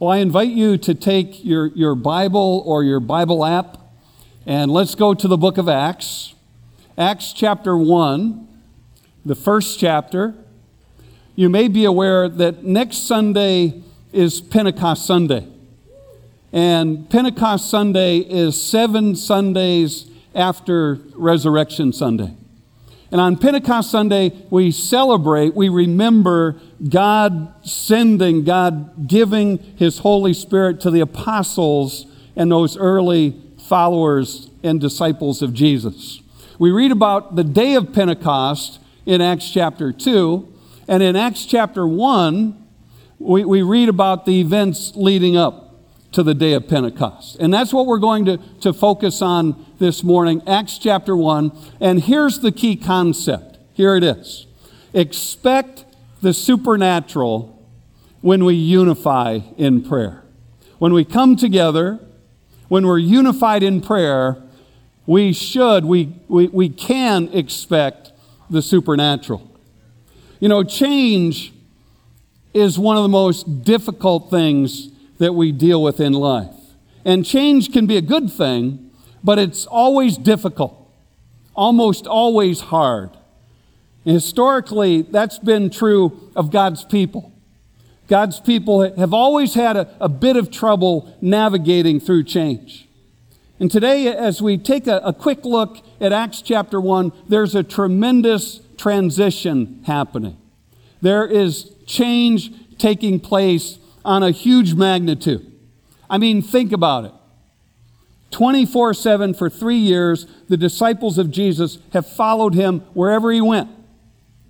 Well, I invite you to take your, your Bible or your Bible app and let's go to the book of Acts. Acts chapter 1, the first chapter. You may be aware that next Sunday is Pentecost Sunday. And Pentecost Sunday is seven Sundays after Resurrection Sunday. And on Pentecost Sunday, we celebrate, we remember God sending, God giving His Holy Spirit to the apostles and those early followers and disciples of Jesus. We read about the day of Pentecost in Acts chapter 2, and in Acts chapter 1, we, we read about the events leading up to the day of Pentecost. And that's what we're going to, to focus on this morning, Acts chapter 1. And here's the key concept. Here it is. Expect the supernatural when we unify in prayer. When we come together, when we're unified in prayer, we should, we, we, we can expect the supernatural. You know, change is one of the most difficult things that we deal with in life. And change can be a good thing, but it's always difficult, almost always hard. And historically, that's been true of God's people. God's people have always had a, a bit of trouble navigating through change. And today, as we take a, a quick look at Acts chapter 1, there's a tremendous transition happening. There is change taking place on a huge magnitude. I mean, think about it. 24 7 for three years, the disciples of Jesus have followed him wherever he went.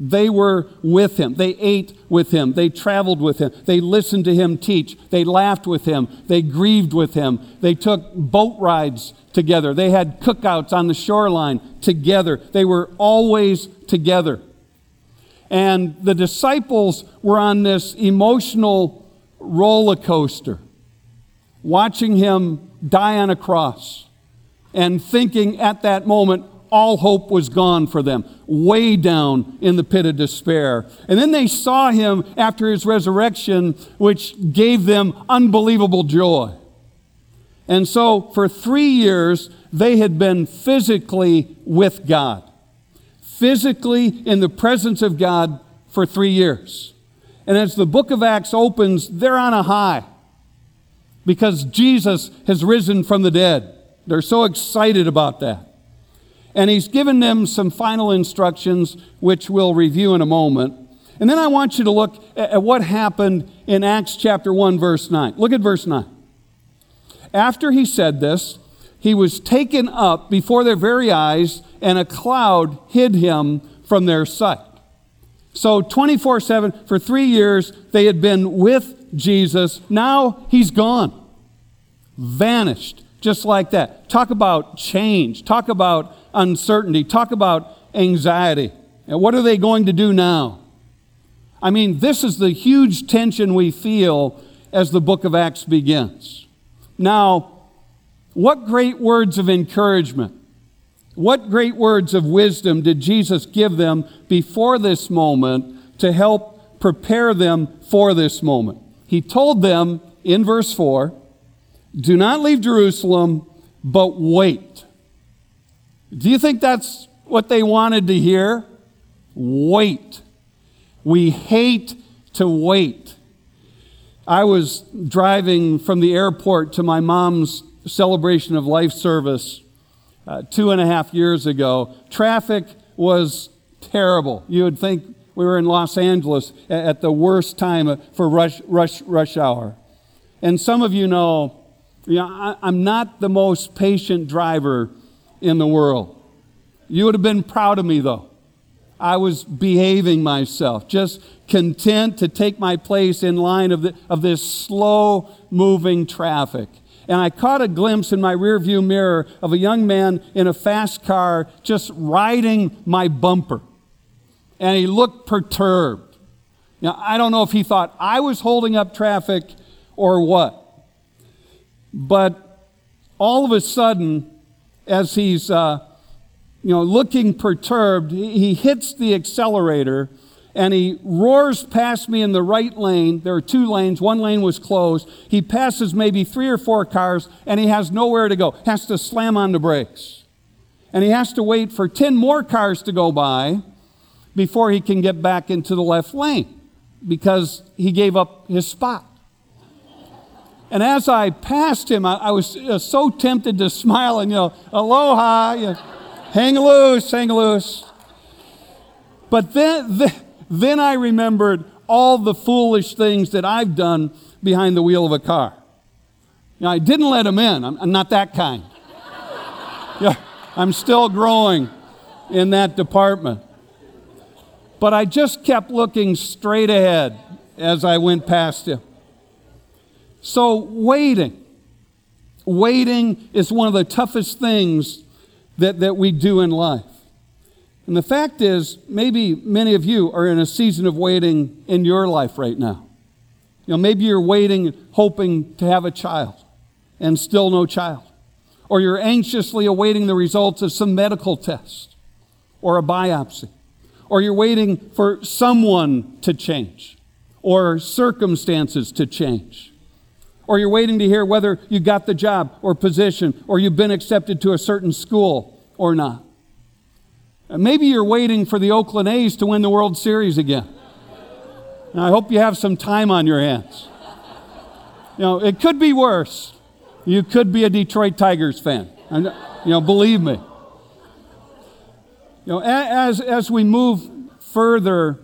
They were with him. They ate with him. They traveled with him. They listened to him teach. They laughed with him. They grieved with him. They took boat rides together. They had cookouts on the shoreline together. They were always together. And the disciples were on this emotional roller coaster, watching him die on a cross and thinking at that moment all hope was gone for them, way down in the pit of despair. And then they saw him after his resurrection, which gave them unbelievable joy. And so for three years, they had been physically with God, physically in the presence of God for three years. And as the book of Acts opens, they're on a high because Jesus has risen from the dead. They're so excited about that. And he's given them some final instructions, which we'll review in a moment. And then I want you to look at what happened in Acts chapter 1, verse 9. Look at verse 9. After he said this, he was taken up before their very eyes, and a cloud hid him from their sight. So 24 7, for three years, they had been with Jesus. Now he's gone, vanished, just like that. Talk about change, talk about uncertainty, talk about anxiety. And what are they going to do now? I mean, this is the huge tension we feel as the book of Acts begins. Now, what great words of encouragement what great words of wisdom did Jesus give them before this moment to help prepare them for this moment? He told them in verse 4 do not leave Jerusalem, but wait. Do you think that's what they wanted to hear? Wait. We hate to wait. I was driving from the airport to my mom's celebration of life service uh, two and a half years ago, traffic was terrible. You would think we were in Los Angeles at the worst time uh, for rush, rush, rush hour. And some of you know, you know I, I'm not the most patient driver in the world. You would have been proud of me, though. I was behaving myself, just content to take my place in line of, the, of this slow moving traffic and I caught a glimpse in my rearview mirror of a young man in a fast car just riding my bumper. And he looked perturbed. Now, I don't know if he thought I was holding up traffic or what. But all of a sudden, as he's uh, you know, looking perturbed, he hits the accelerator and he roars past me in the right lane. There are two lanes, one lane was closed. He passes maybe three or four cars, and he has nowhere to go, has to slam on the brakes. And he has to wait for 10 more cars to go by before he can get back into the left lane because he gave up his spot. And as I passed him, I, I was uh, so tempted to smile and, you know, aloha, you know, hang loose, hang loose. But then, then, I remembered all the foolish things that I've done behind the wheel of a car. You know, I didn't let him in. I'm, I'm not that kind. yeah, I'm still growing in that department. But I just kept looking straight ahead as I went past him. So, waiting. Waiting is one of the toughest things that, that we do in life. And the fact is, maybe many of you are in a season of waiting in your life right now. You know, maybe you're waiting, hoping to have a child, and still no child. Or you're anxiously awaiting the results of some medical test or a biopsy or you're waiting for someone to change, or circumstances to change, or you're waiting to hear whether you got the job or position, or you've been accepted to a certain school or not. Maybe you're waiting for the Oakland A's to win the World Series again. And I hope you have some time on your hands. You know, it could be worse. You could be a Detroit Tigers fan. You know, believe me. You know, as, as we move further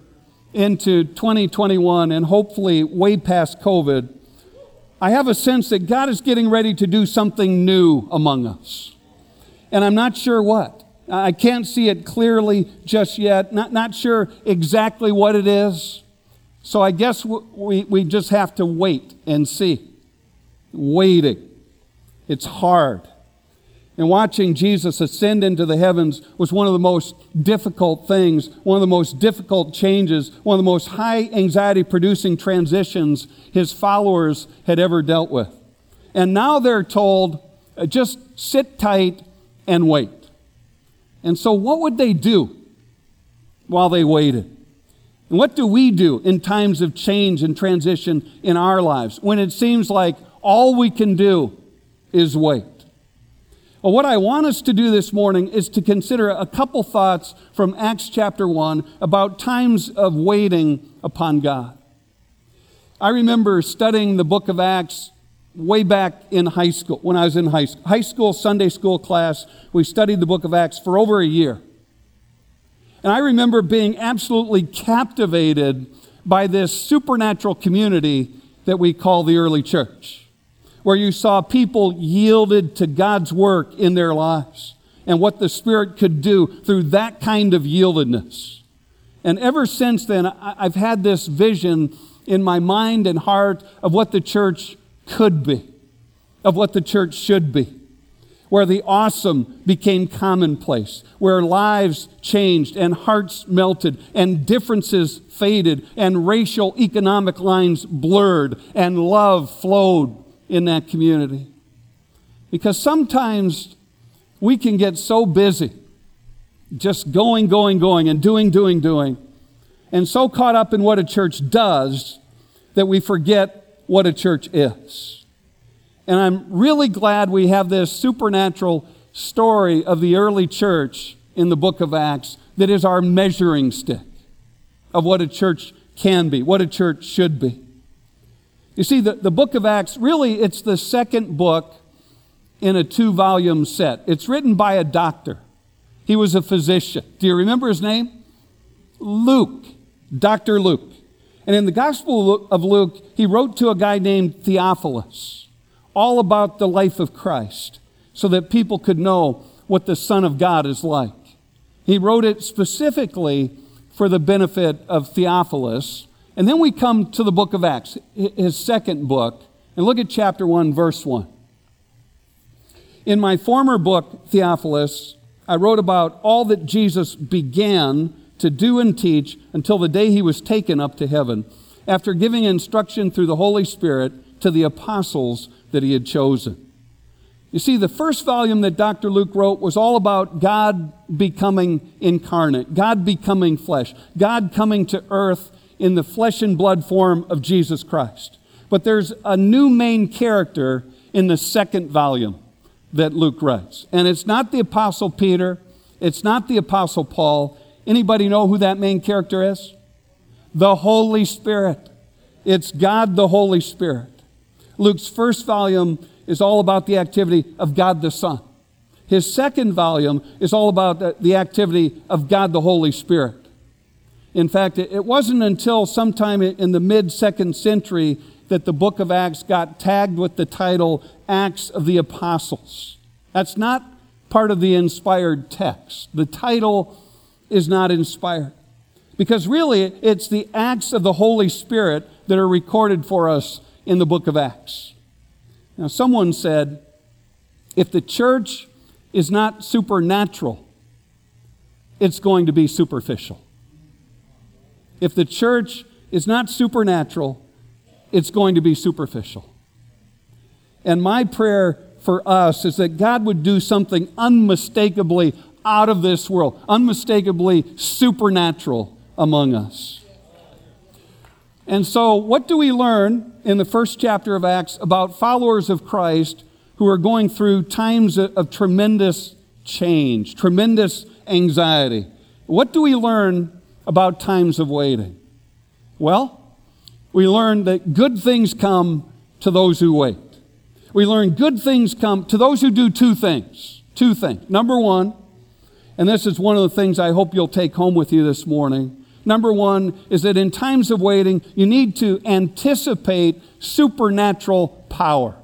into 2021 and hopefully way past COVID, I have a sense that God is getting ready to do something new among us. And I'm not sure what. I can't see it clearly just yet, not, not sure exactly what it is. So I guess we, we just have to wait and see. Waiting. It's hard. And watching Jesus ascend into the heavens was one of the most difficult things, one of the most difficult changes, one of the most high anxiety producing transitions his followers had ever dealt with. And now they're told, uh, just sit tight and wait. And so, what would they do while they waited? And what do we do in times of change and transition in our lives when it seems like all we can do is wait? Well, what I want us to do this morning is to consider a couple thoughts from Acts chapter 1 about times of waiting upon God. I remember studying the book of Acts way back in high school, when I was in high school. High school Sunday school class, we studied the book of Acts for over a year. And I remember being absolutely captivated by this supernatural community that we call the early church where you saw people yielded to God's work in their lives and what the Spirit could do through that kind of yieldedness. And ever since then, I've had this vision in my mind and heart of what the church could be, of what the church should be, where the awesome became commonplace, where lives changed and hearts melted and differences faded and racial economic lines blurred and love flowed in that community. Because sometimes we can get so busy, just going, going, going, and doing, doing, doing, and so caught up in what a church does that we forget what a church is. And I'm really glad we have this supernatural story of the early church in the book of Acts that is our measuring stick of what a church can be, what a church should be. You see, the, the book of Acts, really, it's the second book in a two volume set. It's written by a doctor. He was a physician. Do you remember his name? Luke, Dr. Luke. And in the Gospel of Luke, he wrote to a guy named Theophilus all about the life of Christ so that people could know what the Son of God is like. He wrote it specifically for the benefit of Theophilus and then we come to the book of Acts, his second book, and look at chapter 1, verse 1. In my former book, Theophilus, I wrote about all that Jesus began to do and teach until the day he was taken up to heaven, after giving instruction through the Holy Spirit to the apostles that he had chosen. You see, the first volume that Dr. Luke wrote was all about God becoming incarnate, God becoming flesh, God coming to earth in the flesh and blood form of Jesus Christ. But there's a new main character in the second volume that Luke writes. And it's not the Apostle Peter, it's not the Apostle Paul. Anybody know who that main character is? The Holy Spirit. It's God the Holy Spirit. Luke's first volume is all about the activity of God the Son. His second volume is all about the, activity of God the Holy Spirit. In fact, it, wasn't until sometime in the mid second century that the book of Acts got tagged with the title Acts of the Apostles. That's not part of the inspired text. The title is not inspired. Because really, it's the acts of the Holy Spirit that are recorded for us in the book of Acts. Now, someone said, if the church is not supernatural, it's going to be superficial. If the church is not supernatural, it's going to be superficial. And my prayer for us is that God would do something unmistakably out of this world, unmistakably supernatural among us. And so, what do we learn in the first chapter of Acts about followers of Christ who are going through times of tremendous change, tremendous anxiety? What do we learn about times of waiting? Well, we learn that good things come to those who wait. We learn good things come to those who do two things. Two things. Number one, and this is one of the things I hope you'll take home with you this morning Number one is that in times of waiting, you need to anticipate supernatural power,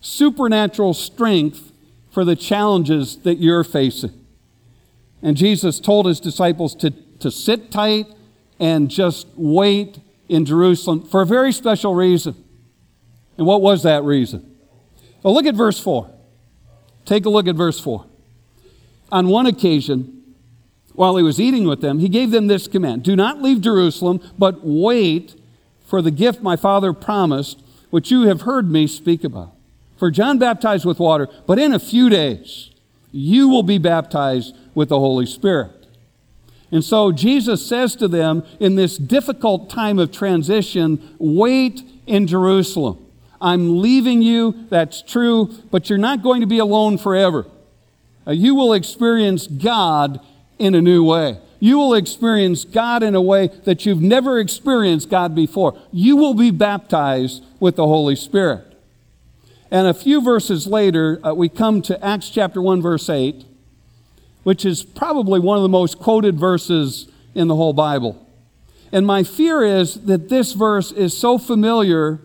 supernatural strength for the challenges that you're facing. And Jesus told his disciples to, to sit tight and just wait in Jerusalem for a very special reason. And what was that reason? Well, look at verse 4. Take a look at verse 4. On one occasion, while he was eating with them, he gave them this command Do not leave Jerusalem, but wait for the gift my Father promised, which you have heard me speak about. For John baptized with water, but in a few days you will be baptized with the Holy Spirit. And so Jesus says to them in this difficult time of transition, wait in Jerusalem. I'm leaving you, that's true, but you're not going to be alone forever. Uh, you will experience God in a new way. You will experience God in a way that you've never experienced God before. You will be baptized with the Holy Spirit. And a few verses later, uh, we come to Acts chapter 1, verse 8, which is probably one of the most quoted verses in the whole Bible. And my fear is that this verse is so familiar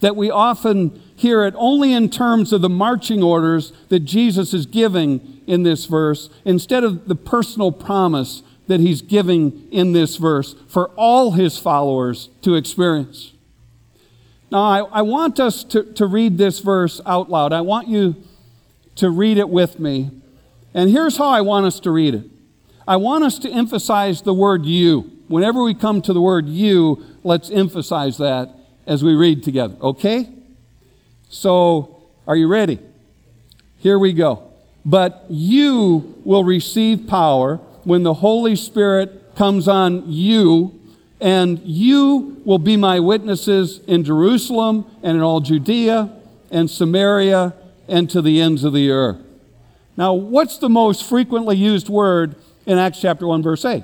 that we often hear it only in terms of the marching orders that Jesus is giving in this verse instead of the personal promise that he's giving in this verse for all his followers to experience. Now, I, I want us to, to read this verse out loud. I want you to read it with me. And here's how I want us to read it I want us to emphasize the word you. Whenever we come to the word you, let's emphasize that as we read together, okay? So, are you ready? Here we go. But you will receive power when the Holy Spirit comes on you, and you will be my witnesses in Jerusalem and in all Judea and Samaria and to the ends of the earth. Now, what's the most frequently used word in Acts chapter 1, verse 8?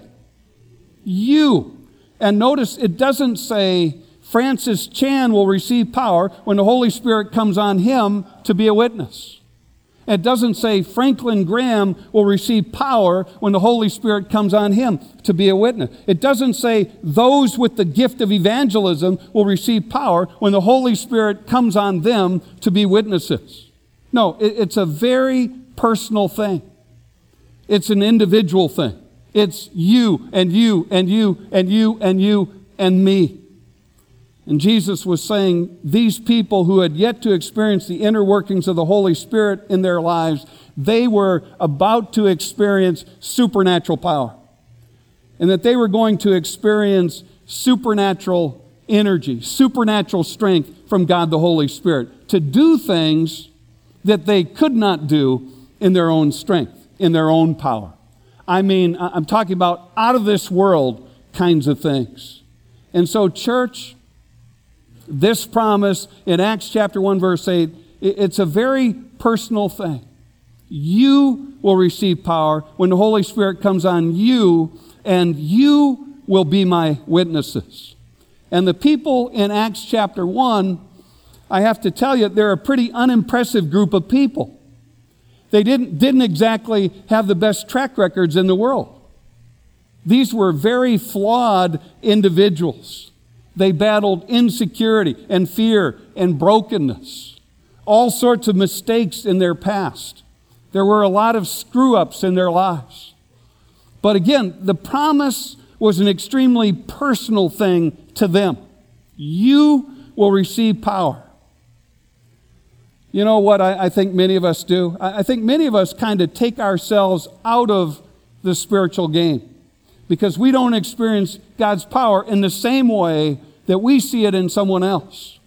You. And notice it doesn't say Francis Chan will receive power when the Holy Spirit comes on him to be a witness. It doesn't say Franklin Graham will receive power when the Holy Spirit comes on him to be a witness. It doesn't say those with the gift of evangelism will receive power when the Holy Spirit comes on them to be witnesses. No, it's a very personal thing. It's an individual thing. It's you and you and you and you and you and me. And Jesus was saying, these people who had yet to experience the inner workings of the Holy Spirit in their lives, they were about to experience supernatural power. And that they were going to experience supernatural energy, supernatural strength from God the Holy Spirit to do things that they could not do in their own strength, in their own power. I mean, I'm talking about out of this world kinds of things. And so, church, this promise in Acts chapter 1, verse 8, it's a very personal thing. You will receive power when the Holy Spirit comes on you, and you will be my witnesses. And the people in Acts chapter 1, I have to tell you, they're a pretty unimpressive group of people. They didn't, didn't exactly have the best track records in the world. These were very flawed individuals. They battled insecurity and fear and brokenness, all sorts of mistakes in their past. There were a lot of screw ups in their lives. But again, the promise was an extremely personal thing to them. You will receive power. You know what I, I think many of us do? I, I think many of us kind of take ourselves out of the spiritual game because we don't experience God's power in the same way that we see it in someone else.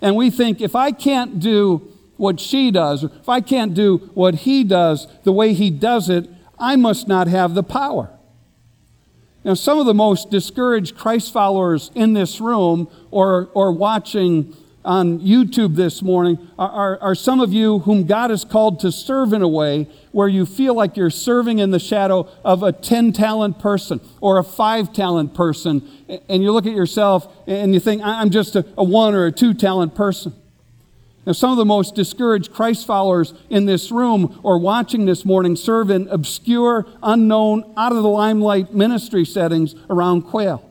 And we think if I can't do what she does, or if I can't do what he does the way he does it, I must not have the power. Now, some of the most discouraged Christ followers in this room or, or watching on YouTube this morning are, are, are, some of you whom God has called to serve in a way where you feel like you're serving in the shadow of a 10 talent person or a 5 talent person. And you look at yourself and you think, I'm just a, a 1 or a 2 talent person. Now, some of the most discouraged Christ followers in this room or watching this morning serve in obscure, unknown, out of the limelight ministry settings around Quail.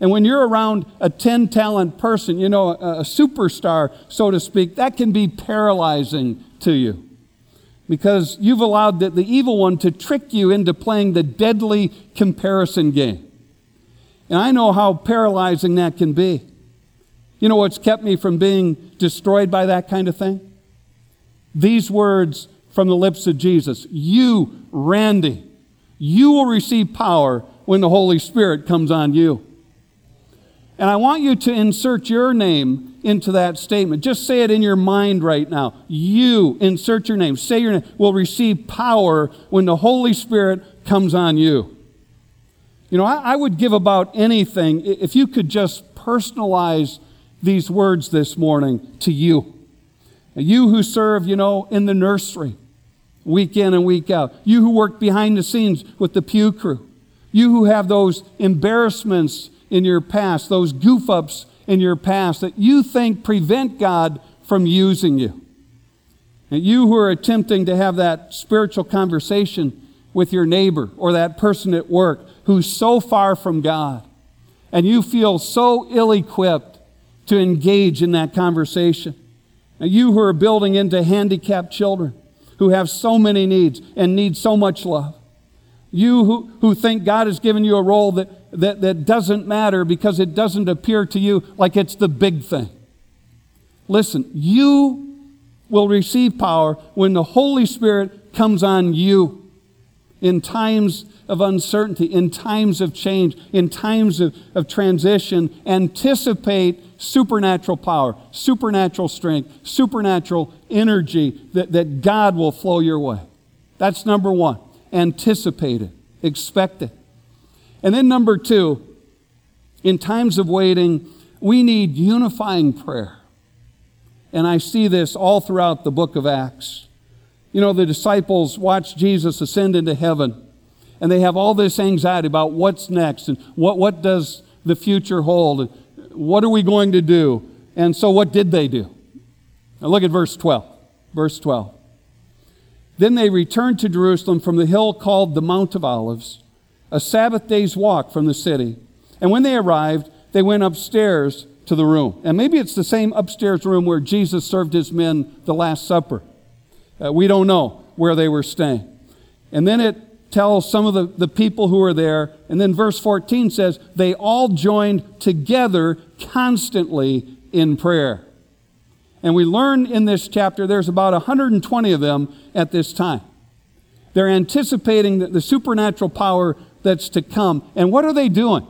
And when you're around a 10 talent person, you know, a, a superstar, so to speak, that can be paralyzing to you because you've allowed the, the evil one to trick you into playing the deadly comparison game. And I know how paralyzing that can be. You know what's kept me from being destroyed by that kind of thing? These words from the lips of Jesus You, Randy, you will receive power when the Holy Spirit comes on you. And I want you to insert your name into that statement. Just say it in your mind right now. You, insert your name, say your name, will receive power when the Holy Spirit comes on you. You know, I, I would give about anything if you could just personalize these words this morning to you. You who serve, you know, in the nursery, week in and week out. You who work behind the scenes with the pew crew. You who have those embarrassments in your past, those goof ups in your past that you think prevent God from using you. And you who are attempting to have that spiritual conversation with your neighbor or that person at work who's so far from God, and you feel so ill equipped to engage in that conversation. Now, you who are building into handicapped children who have so many needs and need so much love. You who, who think God has given you a role that, that, that doesn't matter because it doesn't appear to you like it's the big thing. Listen, you will receive power when the Holy Spirit comes on you in times of uncertainty, in times of change, in times of, of transition. Anticipate supernatural power, supernatural strength, supernatural energy that, that God will flow your way. That's number one. Anticipate it, expect it. And then number two, in times of waiting, we need unifying prayer. And I see this all throughout the book of Acts. You know, the disciples watch Jesus ascend into heaven, and they have all this anxiety about what's next and what, what does the future hold what are we going to do? And so, what did they do? Now, look at verse 12. Verse 12. Then they returned to Jerusalem from the hill called the Mount of Olives, a Sabbath day's walk from the city. And when they arrived, they went upstairs to the room. And maybe it's the same upstairs room where Jesus served his men the Last Supper. Uh, we don't know where they were staying. And then it tells some of the, the people who were there. And then verse 14 says, they all joined together constantly in prayer. And we learn in this chapter there's about 120 of them at this time. They're anticipating the, the supernatural power that's to come. And what are they doing?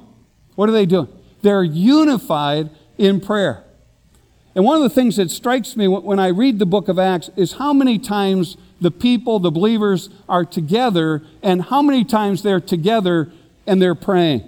What are they doing? They're unified in prayer. And one of the things that strikes me when I read the book of Acts is how many times the people, the believers, are together and how many times they're together and they're praying.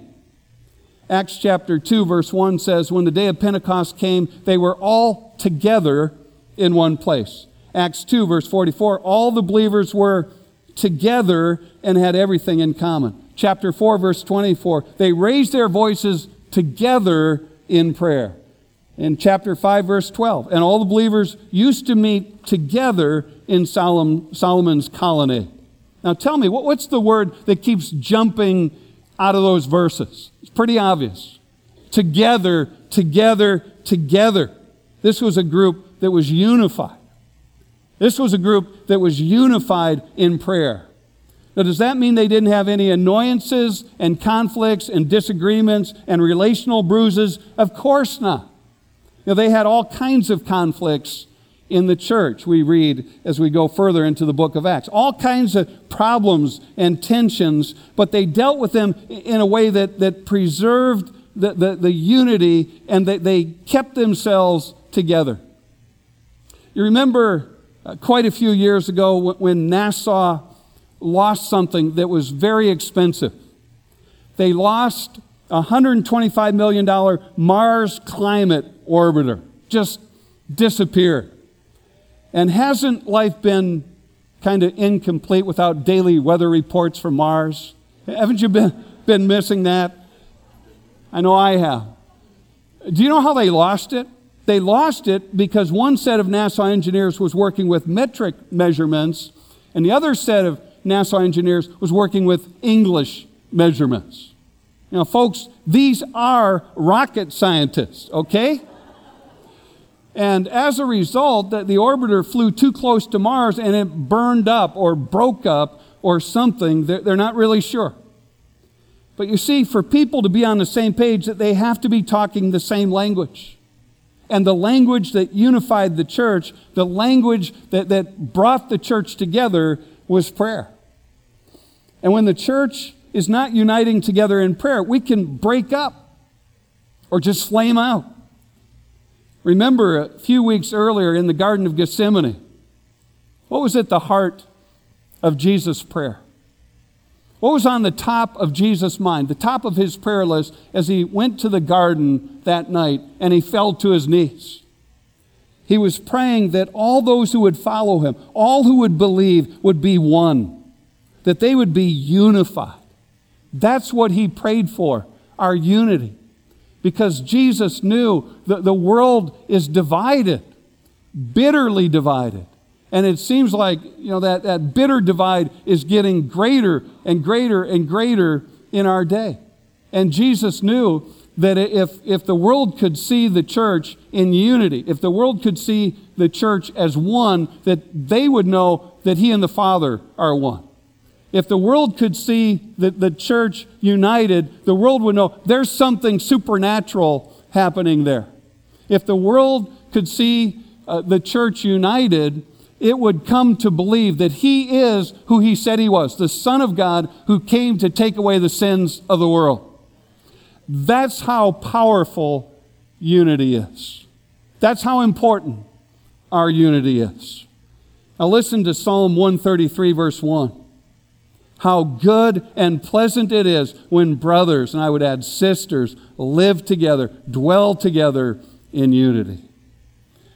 Acts chapter 2, verse 1 says, When the day of Pentecost came, they were all together in one place. Acts 2, verse 44, all the believers were together and had everything in common. Chapter 4, verse 24, they raised their voices together in prayer. In chapter 5, verse 12, and all the believers used to meet together in Solomon's Colonnade. Now tell me, what's the word that keeps jumping out of those verses? It's pretty obvious. Together, together, together. This was a group that was unified. This was a group that was unified in prayer. Now, does that mean they didn't have any annoyances and conflicts and disagreements and relational bruises? Of course not. They had all kinds of conflicts in the church, we read as we go further into the book of Acts. All kinds of problems and tensions, but they dealt with them in a way that, that preserved the, the, the unity and that they kept themselves together. You remember uh, quite a few years ago when NASA lost something that was very expensive. They lost a $125 million Mars climate orbiter, just disappeared. And hasn't life been kind of incomplete without daily weather reports from Mars? Haven't you been, been missing that? I know I have. Do you know how they lost it? They lost it because one set of NASA engineers was working with metric measurements, and the other set of NASA engineers was working with English measurements. Now, folks, these are rocket scientists, okay? And as a result, the, the orbiter flew too close to Mars and it burned up or broke up or something. They're, they're not really sure. But you see, for people to be on the same page, that they have to be talking the same language. And the language that unified the church, the language that, that brought the church together was prayer. And when the church is not uniting together in prayer, we can break up or just flame out. Remember a few weeks earlier in the Garden of Gethsemane, what was at the heart of Jesus' prayer? What was on the top of Jesus' mind, the top of his prayer list as he went to the garden that night and he fell to his knees? He was praying that all those who would follow him, all who would believe, would be one, that they would be unified. That's what he prayed for, our unity because Jesus knew that the world is divided, bitterly divided. And it seems like, you know, that, that bitter divide is getting greater and greater and greater in our day. And Jesus knew that if, if the world could see the church in unity, if the world could see the church as one, that they would know that he and the Father are one. If the world could see the, the church united, the world would know there's something supernatural happening there. If the world could see uh, the church united, it would come to believe that he is who he said he was, the Son of God who came to take away the sins of the world. That's how powerful unity is. That's how important our unity is. Now, listen to Psalm 133, verse 1 how good and pleasant it is when brothers, and I would add sisters, live together, dwell together in unity.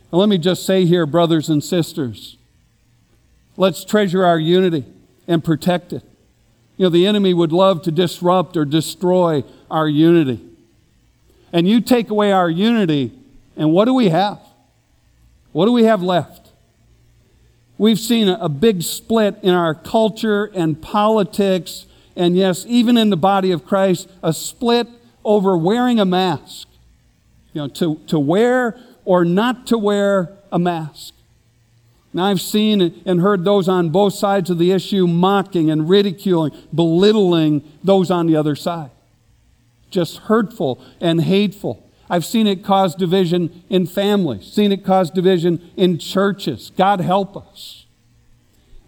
Now, let me just say here, brothers and sisters, let's treasure our unity and protect it. You know, the enemy would love to disrupt or destroy our unity. And you take away our unity, and what do we have? What do we have left? We've seen a, big split in our culture and politics, and yes, even in the body of Christ, a split over wearing a mask. You know, to, to wear or not to wear a mask. Now, I've seen and heard those on both sides of the issue mocking and ridiculing, belittling those on the other side. Just hurtful and hateful. I've seen it cause division in families, seen it cause division in churches. God help us.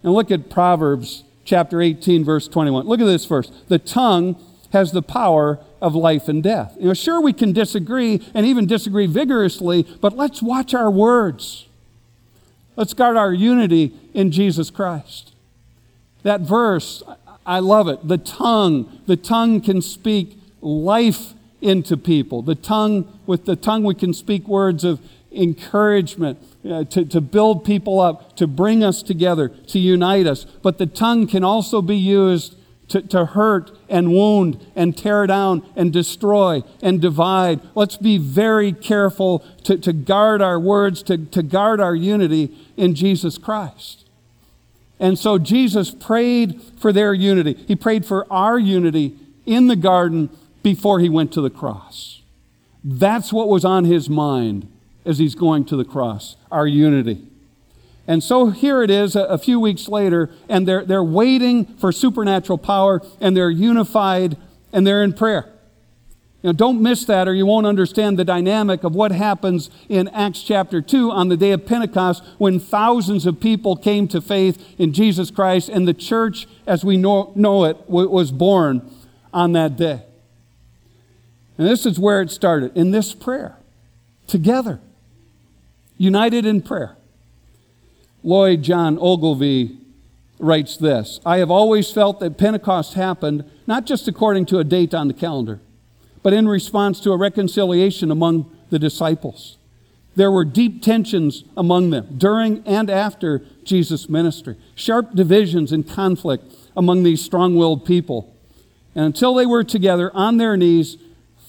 And look at Proverbs chapter 18, verse 21. Look at this verse. The tongue has the power of life and death. You know, sure, we can disagree and even disagree vigorously, but let's watch our words. Let's guard our unity in Jesus Christ. That verse, I love it. The tongue, the tongue can speak life into people. The tongue, with the tongue, we can speak words of encouragement, uh, to, to build people up, to bring us together, to unite us. But the tongue can also be used to, to hurt and wound and tear down and destroy and divide. Let's be very careful to, to guard our words, to, to guard our unity in Jesus Christ. And so Jesus prayed for their unity. He prayed for our unity in the garden before he went to the cross. That's what was on his mind as he's going to the cross our unity. And so here it is a, few weeks later, and they're, they're waiting for supernatural power, and they're unified, and they're in prayer. Know, don't miss that, or you won't understand the dynamic of what happens in Acts chapter 2 on the day of Pentecost when thousands of people came to faith in Jesus Christ, and the church, as we know, know it, was born on that day. And this is where it started in this prayer, together, united in prayer. Lloyd John Ogilvie writes this I have always felt that Pentecost happened not just according to a date on the calendar, but in response to a reconciliation among the disciples. There were deep tensions among them during and after Jesus' ministry, sharp divisions and conflict among these strong willed people. And until they were together on their knees,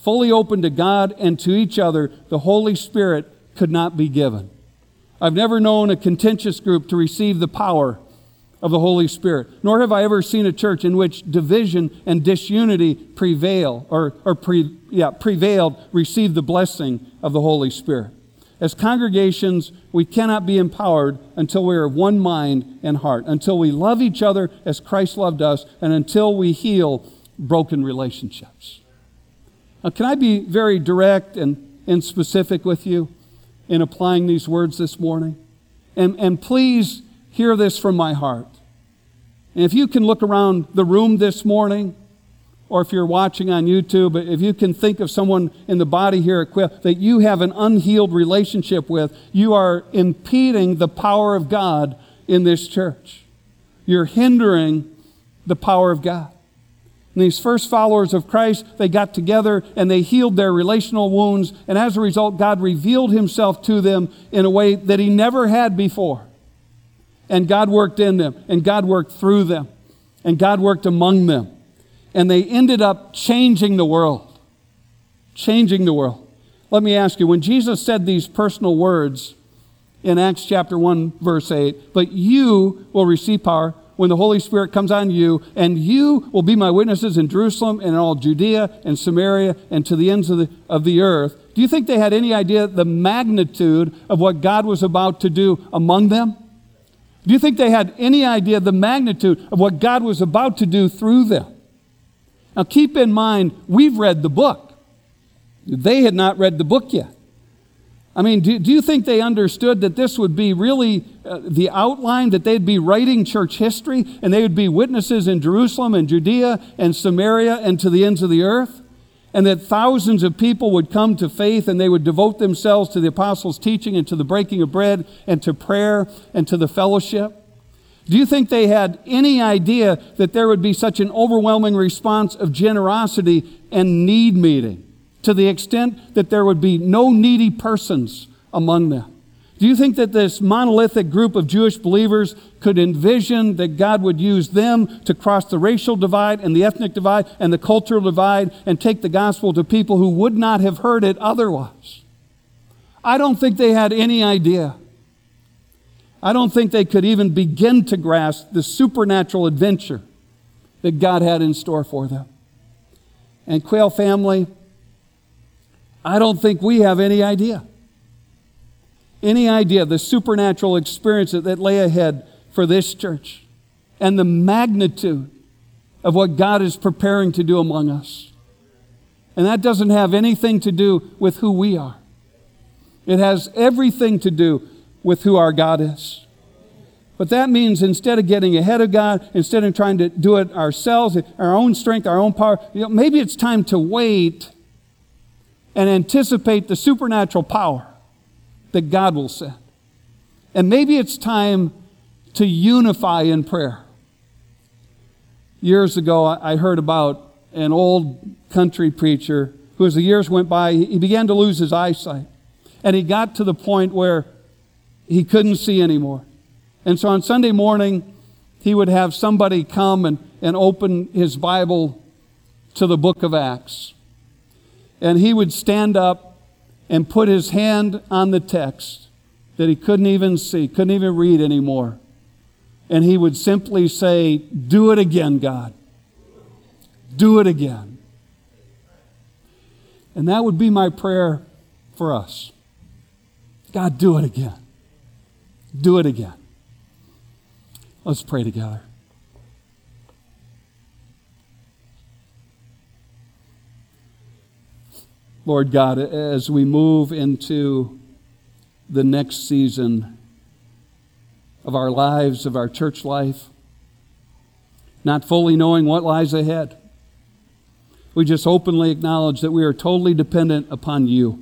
fully open to God and to each other, the Holy Spirit could not be given. I've never known a contentious group to receive the power of the Holy Spirit, nor have I ever seen a church in which division and disunity prevail or, or pre, yeah, prevailed, receive the blessing of the Holy Spirit. As congregations, we cannot be empowered until we are one mind and heart, until we love each other as Christ loved us, and until we heal broken relationships. Now, can I be very direct and, and specific with you? in applying these words this morning. And, and please hear this from my heart. And if you can look around the room this morning, or if you're watching on YouTube, if you can think of someone in the body here at Quail that you have an unhealed relationship with, you are impeding the power of God in this church. You're hindering the power of God. And these first followers of Christ, they got together and they healed their relational wounds. And as a result, God revealed himself to them in a way that he never had before. And God worked in them, and God worked through them, and God worked among them. And they ended up changing the world. Changing the world. Let me ask you when Jesus said these personal words in Acts chapter 1, verse 8, but you will receive power when the Holy Spirit comes on you, and you will be my witnesses in Jerusalem and in all Judea and Samaria and to the ends of the, of the earth. Do you think they had any idea the magnitude of what God was about to do among them? Do you think they had any idea the magnitude of what God was about to do through them? Now keep in mind, we've read the book. They had not read the book yet. I mean, do, do you think they understood that this would be really uh, the outline, that they'd be writing church history and they would be witnesses in Jerusalem and Judea and Samaria and to the ends of the earth? And that thousands of people would come to faith and they would devote themselves to the apostles' teaching and to the breaking of bread and to prayer and to the fellowship? Do you think they had any idea that there would be such an overwhelming response of generosity and need meeting? To the extent that there would be no needy persons among them. Do you think that this monolithic group of Jewish believers could envision that God would use them to cross the racial divide and the ethnic divide and the cultural divide and take the gospel to people who would not have heard it otherwise? I don't think they had any idea. I don't think they could even begin to grasp the supernatural adventure that God had in store for them. And Quail family, I don't think we have any idea. Any idea the supernatural experience that, that lay ahead for this church and the magnitude of what God is preparing to do among us. And that doesn't have anything to do with who we are. It has everything to do with who our God is. But that means instead of getting ahead of God, instead of trying to do it ourselves, our own strength, our own power, you know, maybe it's time to wait and anticipate the supernatural power that God will send. And maybe it's time to unify in prayer. Years ago, I heard about an old country preacher who, as the years went by, he began to lose his eyesight. And he got to the point where he couldn't see anymore. And so on Sunday morning, he would have somebody come and, and open his Bible to the book of Acts. And he would stand up and put his hand on the text that he couldn't even see, couldn't even read anymore. And he would simply say, Do it again, God. Do it again. And that would be my prayer for us. God, do it again. Do it again. Let's pray together. Lord God, as we move into the next season of our lives, of our church life, not fully knowing what lies ahead, we just openly acknowledge that we are totally dependent upon you.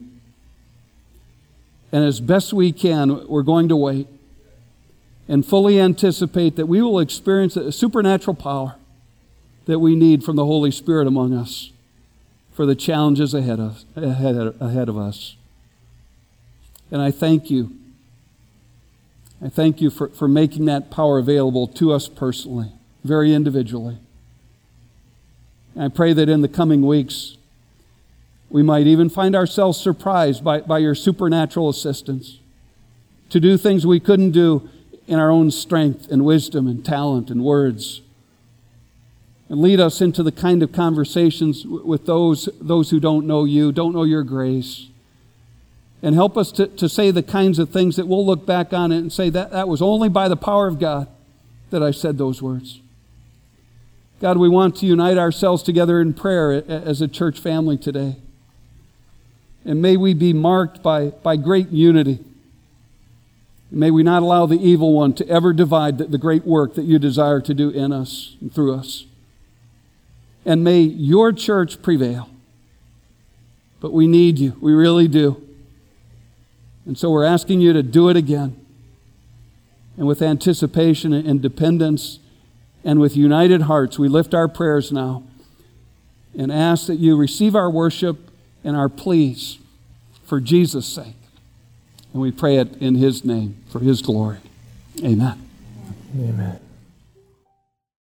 And as best we can, we're going to wait and fully anticipate that we will experience a supernatural power that we need from the Holy Spirit among us for the challenges ahead of, ahead, ahead of us. And I thank you. I thank you for, for making that power available to us personally, very individually. And I pray that in the coming weeks, we might even find ourselves surprised by, by your supernatural assistance to do things we couldn't do in our own strength and wisdom and talent and words. And lead us into the kind of conversations with those, those who don't know you, don't know your grace. And help us to, to say the kinds of things that we'll look back on it and say that that was only by the power of God that I said those words. God, we want to unite ourselves together in prayer as a church family today. And may we be marked by, by great unity. May we not allow the evil one to ever divide the, the great work that you desire to do in us and through us. And may your church prevail. But we need you. We really do. And so we're asking you to do it again. And with anticipation and dependence and with united hearts, we lift our prayers now and ask that you receive our worship and our pleas for Jesus' sake. And we pray it in His name for His glory. Amen. Amen.